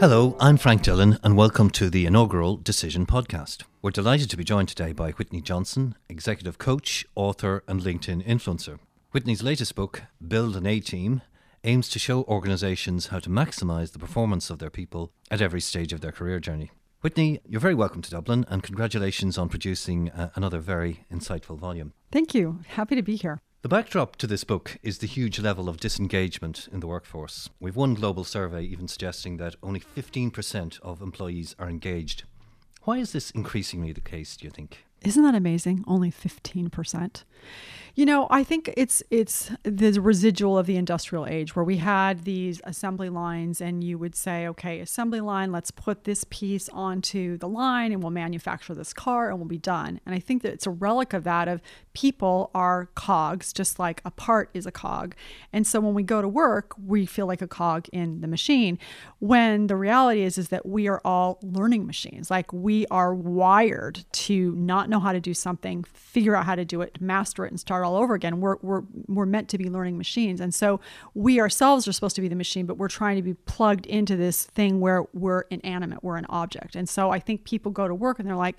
Hello, I'm Frank Dillon, and welcome to the inaugural Decision podcast. We're delighted to be joined today by Whitney Johnson, executive coach, author, and LinkedIn influencer. Whitney's latest book, Build an A Team, aims to show organizations how to maximize the performance of their people at every stage of their career journey. Whitney, you're very welcome to Dublin, and congratulations on producing uh, another very insightful volume. Thank you. Happy to be here. The backdrop to this book is the huge level of disengagement in the workforce. We've one global survey even suggesting that only 15% of employees are engaged. Why is this increasingly the case, do you think? Isn't that amazing? Only 15%. You know, I think it's it's the residual of the industrial age where we had these assembly lines and you would say, okay, assembly line, let's put this piece onto the line and we'll manufacture this car and we'll be done. And I think that it's a relic of that of people are cogs just like a part is a cog. And so when we go to work, we feel like a cog in the machine when the reality is is that we are all learning machines. Like we are wired to not know how to do something, figure out how to do it, master it and start all over again. We're, we're, we're meant to be learning machines. And so we ourselves are supposed to be the machine, but we're trying to be plugged into this thing where we're inanimate, we're an object. And so I think people go to work and they're like,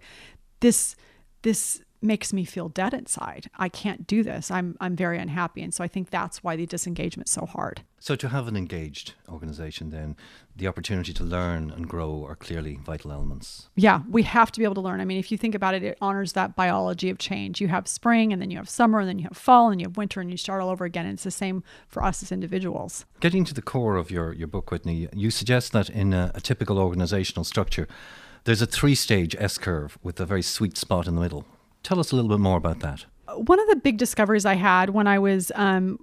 this, this, makes me feel dead inside. I can't do this. I'm I'm very unhappy and so I think that's why the disengagement is so hard. So to have an engaged organization then the opportunity to learn and grow are clearly vital elements. Yeah, we have to be able to learn. I mean, if you think about it, it honors that biology of change. You have spring and then you have summer and then you have fall and you have winter and you start all over again. And it's the same for us as individuals. Getting to the core of your your book Whitney, you suggest that in a, a typical organizational structure there's a three-stage S curve with a very sweet spot in the middle Tell us a little bit more about that. One of the big discoveries I had when I was um,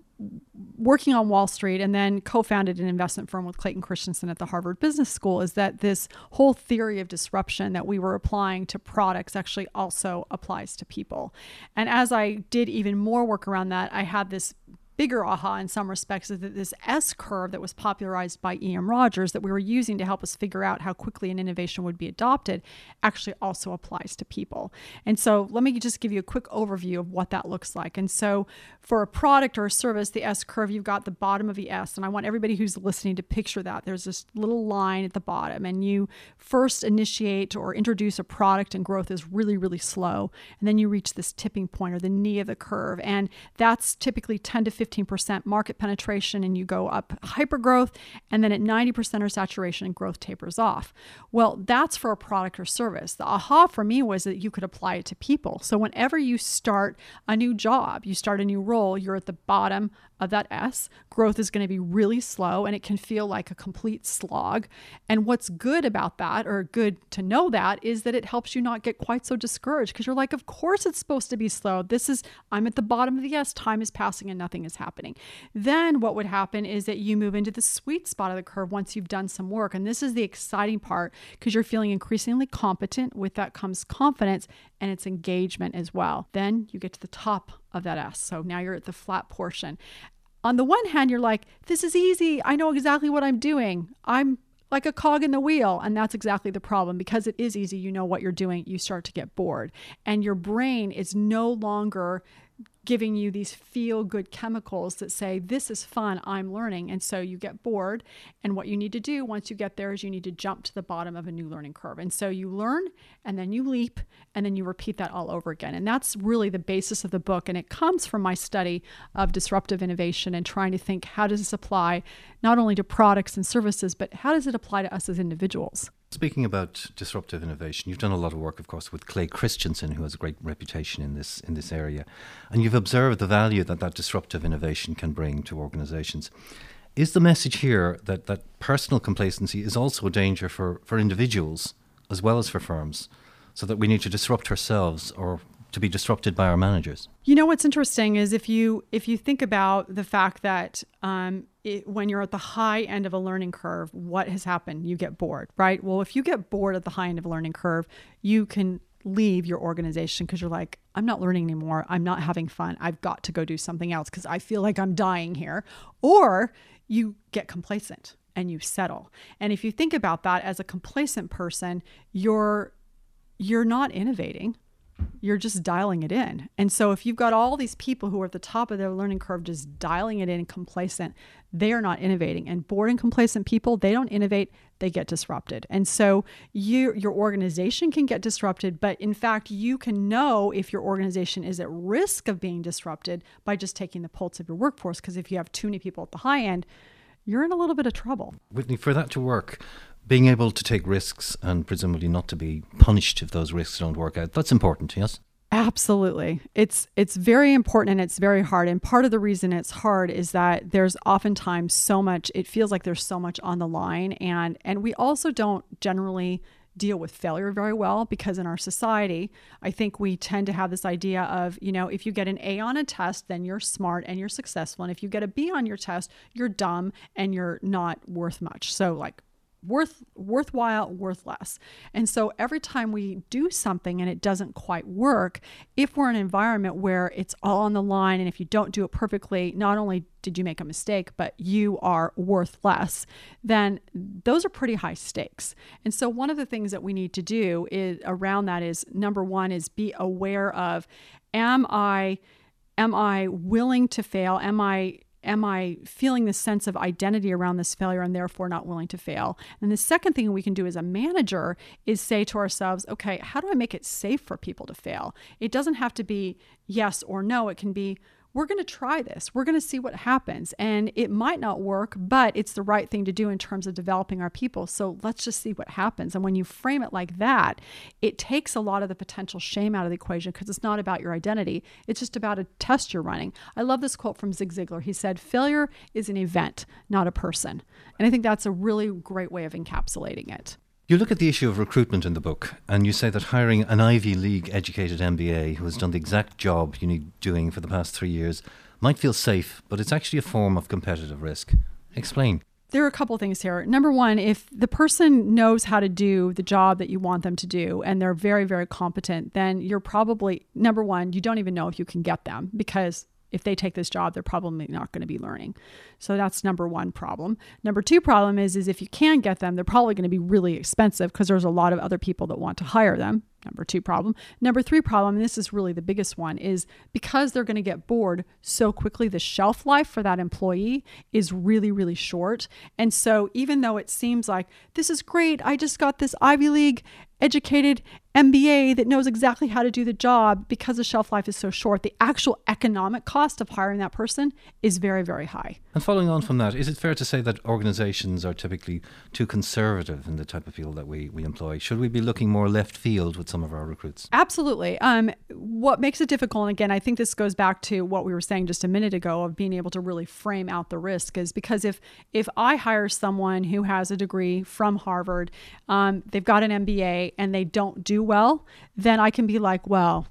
working on Wall Street and then co founded an investment firm with Clayton Christensen at the Harvard Business School is that this whole theory of disruption that we were applying to products actually also applies to people. And as I did even more work around that, I had this bigger aha in some respects is that this S curve that was popularized by E.M. Rogers that we were using to help us figure out how quickly an innovation would be adopted actually also applies to people. And so let me just give you a quick overview of what that looks like. And so for a product or a service, the S curve, you've got the bottom of the S. And I want everybody who's listening to picture that. There's this little line at the bottom, and you first initiate or introduce a product, and growth is really, really slow. And then you reach this tipping point or the knee of the curve. And that's typically 10 to 15 15% market penetration and you go up hyper growth, and then at 90% or saturation, growth tapers off. Well, that's for a product or service. The aha for me was that you could apply it to people. So whenever you start a new job, you start a new role, you're at the bottom of that S. Growth is going to be really slow and it can feel like a complete slog. And what's good about that, or good to know that, is that it helps you not get quite so discouraged because you're like, of course it's supposed to be slow. This is, I'm at the bottom of the S, time is passing and nothing is happening. Then what would happen is that you move into the sweet spot of the curve once you've done some work. And this is the exciting part because you're feeling increasingly competent. With that comes confidence and it's engagement as well. Then you get to the top of that S. So now you're at the flat portion. On the one hand, you're like, this is easy. I know exactly what I'm doing. I'm like a cog in the wheel. And that's exactly the problem. Because it is easy, you know what you're doing, you start to get bored. And your brain is no longer giving you these feel good chemicals that say, This is fun, I'm learning. And so you get bored. And what you need to do once you get there is you need to jump to the bottom of a new learning curve. And so you learn and then you leap and then you repeat that all over again. And that's really the basis of the book. And it comes from my study of disruptive innovation and trying to think how does this apply not only to products and services, but how does it apply to us as individuals? Speaking about disruptive innovation, you've done a lot of work, of course, with Clay Christensen, who has a great reputation in this in this area, and you've observed the value that that disruptive innovation can bring to organisations. Is the message here that that personal complacency is also a danger for for individuals as well as for firms, so that we need to disrupt ourselves or to be disrupted by our managers. You know what's interesting is if you if you think about the fact that um, it, when you're at the high end of a learning curve, what has happened? You get bored, right? Well, if you get bored at the high end of a learning curve, you can leave your organization because you're like, I'm not learning anymore. I'm not having fun. I've got to go do something else because I feel like I'm dying here. Or you get complacent and you settle. And if you think about that as a complacent person, you're you're not innovating you're just dialing it in. And so if you've got all these people who are at the top of their learning curve just dialing it in complacent, they are not innovating. And bored and complacent people, they don't innovate, they get disrupted. And so you your organization can get disrupted, but in fact, you can know if your organization is at risk of being disrupted by just taking the pulse of your workforce because if you have too many people at the high end, you're in a little bit of trouble. Whitney, for that to work, being able to take risks and presumably not to be punished if those risks don't work out, that's important, yes? Absolutely. It's it's very important and it's very hard. And part of the reason it's hard is that there's oftentimes so much it feels like there's so much on the line and and we also don't generally deal with failure very well because in our society, I think we tend to have this idea of, you know, if you get an A on a test, then you're smart and you're successful. And if you get a B on your test, you're dumb and you're not worth much. So, like, worth worthwhile worthless and so every time we do something and it doesn't quite work if we're in an environment where it's all on the line and if you don't do it perfectly not only did you make a mistake but you are worth less then those are pretty high stakes. And so one of the things that we need to do is around that is number one is be aware of am i am i willing to fail? Am i am I feeling this sense of identity around this failure and therefore not willing to fail? And the second thing we can do as a manager is say to ourselves, okay, how do I make it safe for people to fail? It doesn't have to be yes or no, it can be we're going to try this. We're going to see what happens. And it might not work, but it's the right thing to do in terms of developing our people. So let's just see what happens. And when you frame it like that, it takes a lot of the potential shame out of the equation because it's not about your identity. It's just about a test you're running. I love this quote from Zig Ziglar. He said, Failure is an event, not a person. And I think that's a really great way of encapsulating it. You look at the issue of recruitment in the book, and you say that hiring an Ivy League educated MBA who has done the exact job you need doing for the past three years might feel safe, but it's actually a form of competitive risk. Explain. There are a couple things here. Number one, if the person knows how to do the job that you want them to do and they're very, very competent, then you're probably, number one, you don't even know if you can get them because if they take this job, they're probably not going to be learning. So that's number one problem. Number two problem is, is if you can get them, they're probably going to be really expensive because there's a lot of other people that want to hire them. Number two problem. Number three problem, and this is really the biggest one, is because they're going to get bored so quickly, the shelf life for that employee is really, really short. And so even though it seems like this is great, I just got this Ivy League educated MBA that knows exactly how to do the job because the shelf life is so short, the actual economic cost of hiring that person is very, very high. And following on from that, is it fair to say that organizations are typically too conservative in the type of people that we, we employ? Should we be looking more left field with some of our recruits? Absolutely. Um, what makes it difficult, and again, I think this goes back to what we were saying just a minute ago of being able to really frame out the risk, is because if if I hire someone who has a degree from Harvard, um, they've got an MBA, and they don't do well, then I can be like, well,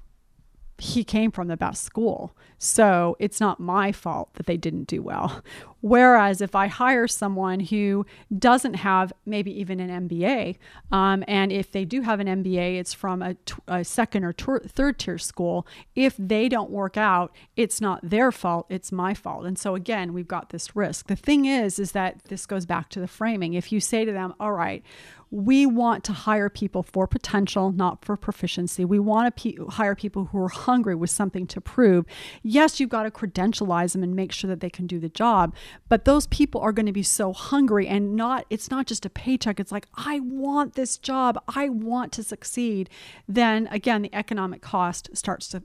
he came from the best school. So it's not my fault that they didn't do well. Whereas if I hire someone who doesn't have maybe even an MBA, um, and if they do have an MBA, it's from a, t- a second or t- third tier school, if they don't work out, it's not their fault, it's my fault. And so again, we've got this risk. The thing is, is that this goes back to the framing. If you say to them, all right, we want to hire people for potential, not for proficiency. We want to pe- hire people who are hungry with something to prove. Yes, you've got to credentialize them and make sure that they can do the job, but those people are going to be so hungry and not it's not just a paycheck. It's like I want this job. I want to succeed. Then again, the economic cost starts to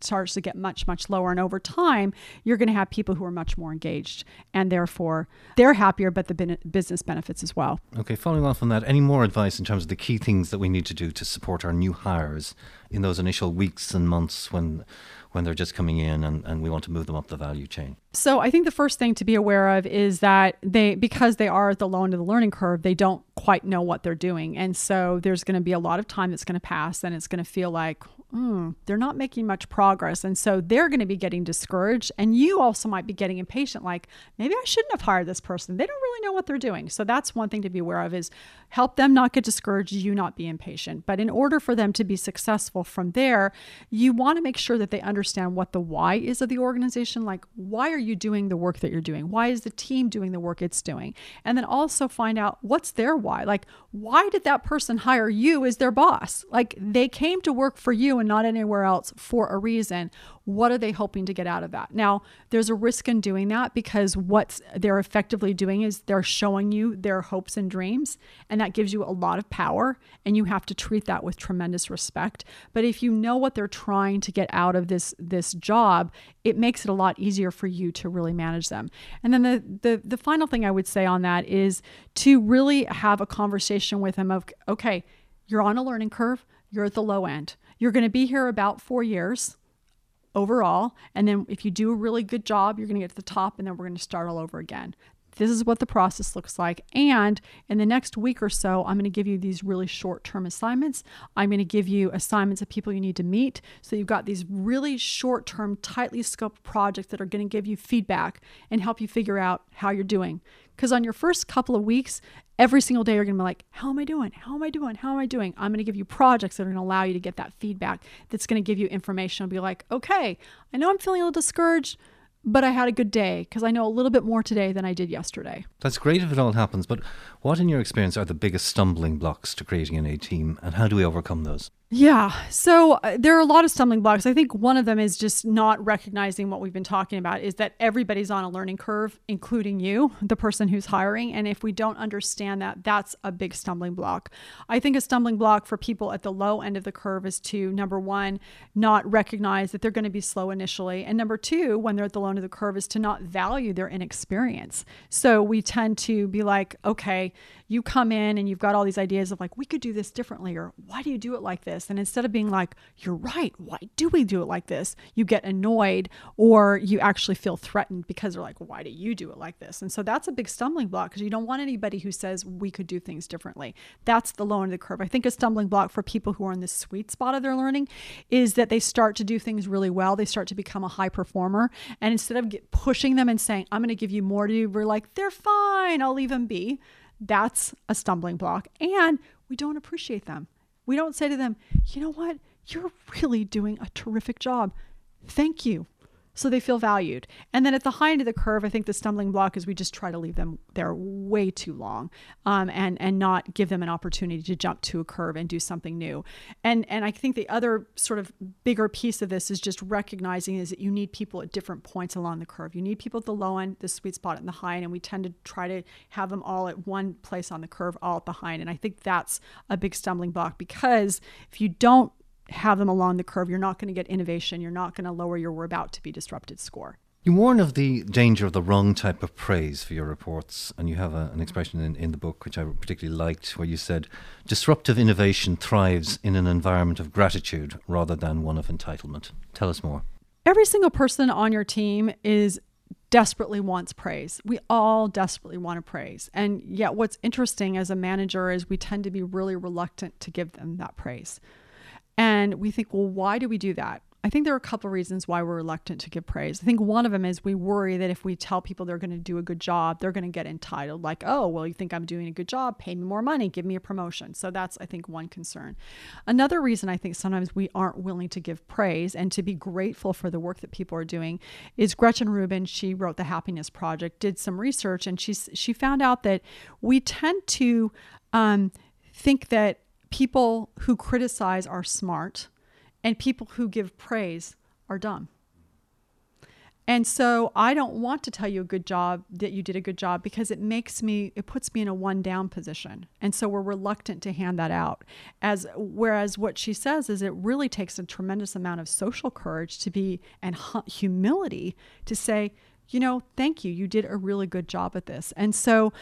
starts to get much much lower and over time, you're going to have people who are much more engaged and therefore they're happier but the business benefits as well. Okay, following on from that, any more advice in terms of the key things that we need to do to support our new hires in those initial weeks and months when when they're just coming in and, and we want to move them up the value chain? So I think the first thing to be aware of is that they because they are at the low end of the learning curve, they don't quite know what they're doing. And so there's going to be a lot of time that's going to pass and it's going to feel like, mm, they're not making much progress. And so they're going to be getting discouraged. And you also might be getting impatient, like, maybe I shouldn't have hired this person. They don't really know what they're doing. So that's one thing to be aware of is help them not get discouraged, you not be impatient. But in order for them to be successful from there, you want to make sure that they understand what the why is of the organization. Like, why are you doing the work that you're doing? Why is the team doing the work it's doing? And then also find out what's their why. Like, why did that person hire you as their boss? Like, they came to work for you and not anywhere else for a reason. What are they hoping to get out of that? Now, there's a risk in doing that because what they're effectively doing is they're showing you their hopes and dreams, and that gives you a lot of power, and you have to treat that with tremendous respect. But if you know what they're trying to get out of this this job, it makes it a lot easier for you to really manage them. And then the the the final thing I would say on that is to really have a conversation with them of okay, you're on a learning curve, you're at the low end. You're going to be here about 4 years overall. And then if you do a really good job, you're going to get to the top and then we're going to start all over again. This is what the process looks like. And in the next week or so, I'm going to give you these really short term assignments. I'm going to give you assignments of people you need to meet. So you've got these really short term, tightly scoped projects that are going to give you feedback and help you figure out how you're doing. Because on your first couple of weeks, every single day you're going to be like, How am I doing? How am I doing? How am I doing? I'm going to give you projects that are going to allow you to get that feedback that's going to give you information. I'll be like, Okay, I know I'm feeling a little discouraged, but I had a good day because I know a little bit more today than I did yesterday. That's great if it all happens, but what, in your experience, are the biggest stumbling blocks to creating an A team and how do we overcome those? Yeah. So uh, there are a lot of stumbling blocks. I think one of them is just not recognizing what we've been talking about is that everybody's on a learning curve, including you, the person who's hiring. And if we don't understand that, that's a big stumbling block. I think a stumbling block for people at the low end of the curve is to, number one, not recognize that they're going to be slow initially. And number two, when they're at the low end of the curve, is to not value their inexperience. So we tend to be like, okay, you come in and you've got all these ideas of like, we could do this differently, or why do you do it like this? And instead of being like, you're right, why do we do it like this? You get annoyed or you actually feel threatened because they're like, why do you do it like this? And so that's a big stumbling block because you don't want anybody who says we could do things differently. That's the low end of the curve. I think a stumbling block for people who are in the sweet spot of their learning is that they start to do things really well. They start to become a high performer. And instead of pushing them and saying, I'm going to give you more to do, we're like, they're fine, I'll leave them be that's a stumbling block. And we don't appreciate them. We don't say to them, you know what? You're really doing a terrific job. Thank you so they feel valued. And then at the high end of the curve, I think the stumbling block is we just try to leave them there way too long, um, and and not give them an opportunity to jump to a curve and do something new. And and I think the other sort of bigger piece of this is just recognizing is that you need people at different points along the curve. You need people at the low end, the sweet spot, and the high end, and we tend to try to have them all at one place on the curve, all at the high end. And I think that's a big stumbling block because if you don't have them along the curve, you're not going to get innovation. You're not going to lower your we're about to be disrupted score. You warn of the danger of the wrong type of praise for your reports, and you have a, an expression in, in the book which I particularly liked where you said, Disruptive innovation thrives in an environment of gratitude rather than one of entitlement. Tell us more. Every single person on your team is desperately wants praise. We all desperately want to praise. And yet, what's interesting as a manager is we tend to be really reluctant to give them that praise. And we think, well, why do we do that? I think there are a couple of reasons why we're reluctant to give praise. I think one of them is we worry that if we tell people they're going to do a good job, they're going to get entitled, like, oh, well, you think I'm doing a good job, pay me more money, give me a promotion. So that's, I think, one concern. Another reason I think sometimes we aren't willing to give praise and to be grateful for the work that people are doing is Gretchen Rubin. She wrote the Happiness Project, did some research, and she's she found out that we tend to um, think that people who criticize are smart and people who give praise are dumb. And so I don't want to tell you a good job that you did a good job because it makes me it puts me in a one down position. And so we're reluctant to hand that out. As whereas what she says is it really takes a tremendous amount of social courage to be and humility to say, you know, thank you. You did a really good job at this. And so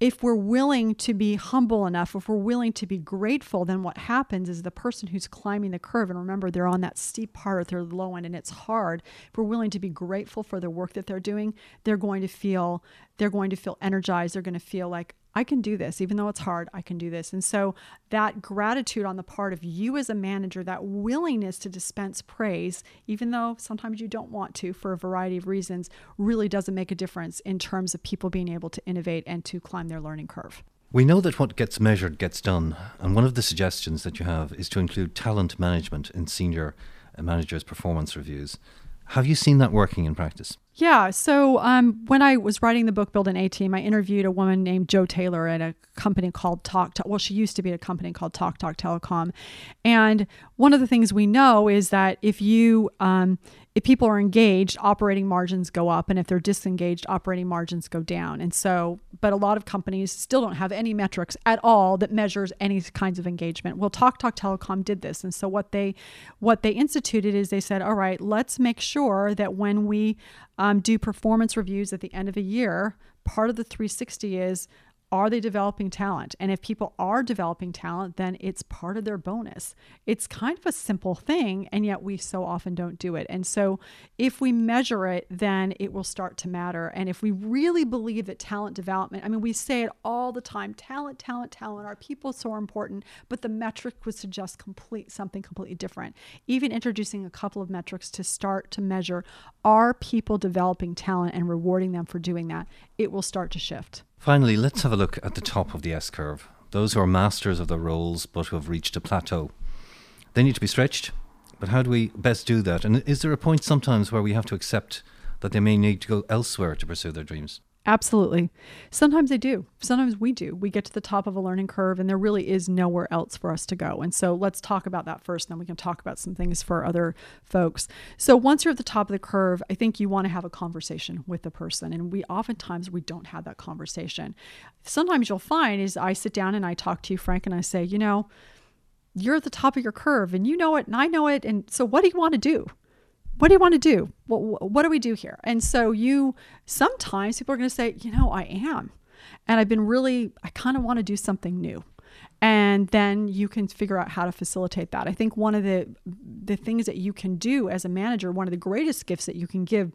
if we're willing to be humble enough, if we're willing to be grateful, then what happens is the person who's climbing the curve, and remember, they're on that steep part, they're low end, and it's hard. If we're willing to be grateful for the work that they're doing, they're going to feel they're going to feel energized. They're going to feel like I can do this, even though it's hard, I can do this. And so that gratitude on the part of you as a manager, that willingness to dispense praise, even though sometimes you don't want to for a variety of reasons, really doesn't make a difference in terms of people being able to innovate and to climb their learning curve. We know that what gets measured gets done, and one of the suggestions that you have is to include talent management in senior managers' performance reviews. Have you seen that working in practice? Yeah. So um, when I was writing the book Build an A Team, I interviewed a woman named Jo Taylor at a company called Talk. Talk well, she used to be at a company called Talk Talk Telecom, and one of the things we know is that if you um, if people are engaged, operating margins go up, and if they're disengaged, operating margins go down. And so, but a lot of companies still don't have any metrics at all that measures any kinds of engagement. Well, Talk Talk Telecom did this, and so what they what they instituted is they said, all right, let's make sure that when we um, do performance reviews at the end of a year, part of the 360 is are they developing talent? And if people are developing talent, then it's part of their bonus. It's kind of a simple thing, and yet we so often don't do it. And so, if we measure it, then it will start to matter. And if we really believe that talent development, I mean, we say it all the time talent, talent, talent, our people so important, but the metric would suggest complete something completely different. Even introducing a couple of metrics to start to measure are people developing talent and rewarding them for doing that, it will start to shift. Finally, let's have a look at the top of the S curve. Those who are masters of their roles but who have reached a plateau. They need to be stretched, but how do we best do that? And is there a point sometimes where we have to accept that they may need to go elsewhere to pursue their dreams? Absolutely. Sometimes they do. Sometimes we do. We get to the top of a learning curve and there really is nowhere else for us to go. And so let's talk about that first, then we can talk about some things for other folks. So once you're at the top of the curve, I think you want to have a conversation with the person. And we oftentimes we don't have that conversation. Sometimes you'll find is I sit down and I talk to you, Frank, and I say, you know, you're at the top of your curve and you know it and I know it. And so what do you want to do? What do you want to do? What, what do we do here? And so you sometimes people are going to say, you know, I am. And I've been really, I kind of want to do something new. And then you can figure out how to facilitate that. I think one of the the things that you can do as a manager, one of the greatest gifts that you can give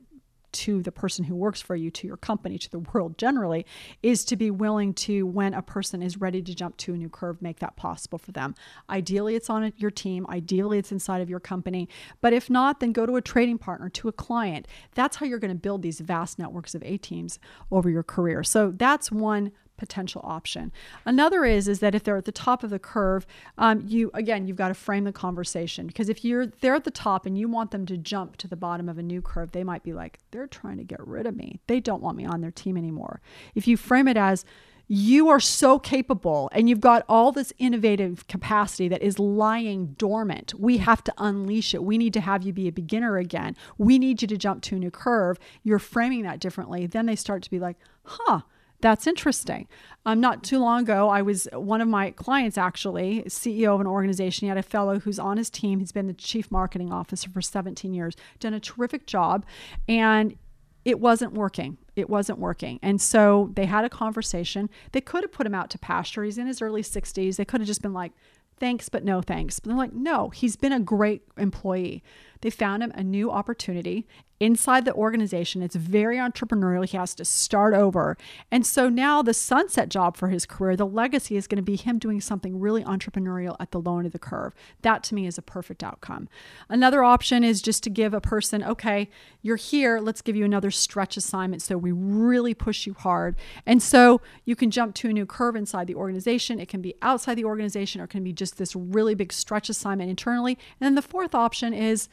to the person who works for you, to your company, to the world generally, is to be willing to, when a person is ready to jump to a new curve, make that possible for them. Ideally, it's on your team. Ideally, it's inside of your company. But if not, then go to a trading partner, to a client. That's how you're going to build these vast networks of A teams over your career. So that's one potential option. Another is is that if they're at the top of the curve, um, you again you've got to frame the conversation because if you're they're at the top and you want them to jump to the bottom of a new curve, they might be like they're trying to get rid of me. They don't want me on their team anymore. If you frame it as you are so capable and you've got all this innovative capacity that is lying dormant. We have to unleash it. We need to have you be a beginner again. We need you to jump to a new curve. You're framing that differently. Then they start to be like, huh, that's interesting. Um, not too long ago, I was one of my clients, actually, CEO of an organization. He had a fellow who's on his team. He's been the chief marketing officer for 17 years, done a terrific job, and it wasn't working. It wasn't working. And so they had a conversation. They could have put him out to pasture. He's in his early 60s. They could have just been like, thanks, but no thanks. But they're like, no, he's been a great employee. They found him a new opportunity inside the organization. It's very entrepreneurial. He has to start over. And so now the sunset job for his career, the legacy is going to be him doing something really entrepreneurial at the low end of the curve. That to me is a perfect outcome. Another option is just to give a person, okay, you're here, let's give you another stretch assignment so we really push you hard. And so you can jump to a new curve inside the organization. It can be outside the organization or it can be just this really big stretch assignment internally. And then the fourth option is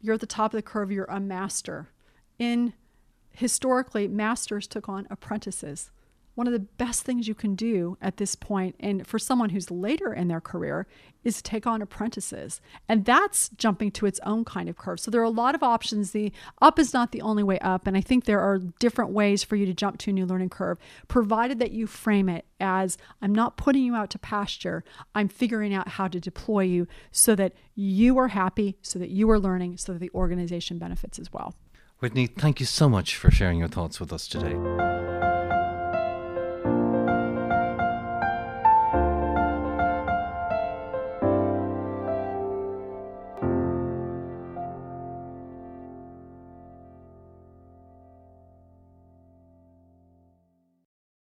you're at the top of the curve, you're a master. In historically, masters took on apprentices one of the best things you can do at this point and for someone who's later in their career is take on apprentices. And that's jumping to its own kind of curve. So there are a lot of options. The up is not the only way up. And i think there are different ways for you to jump to a new learning curve provided that you frame it as i'm not putting you out to pasture. I'm figuring out how to deploy you so that you are happy so that you are learning so that the organization benefits as well. Whitney thank you so much for sharing your thoughts with us today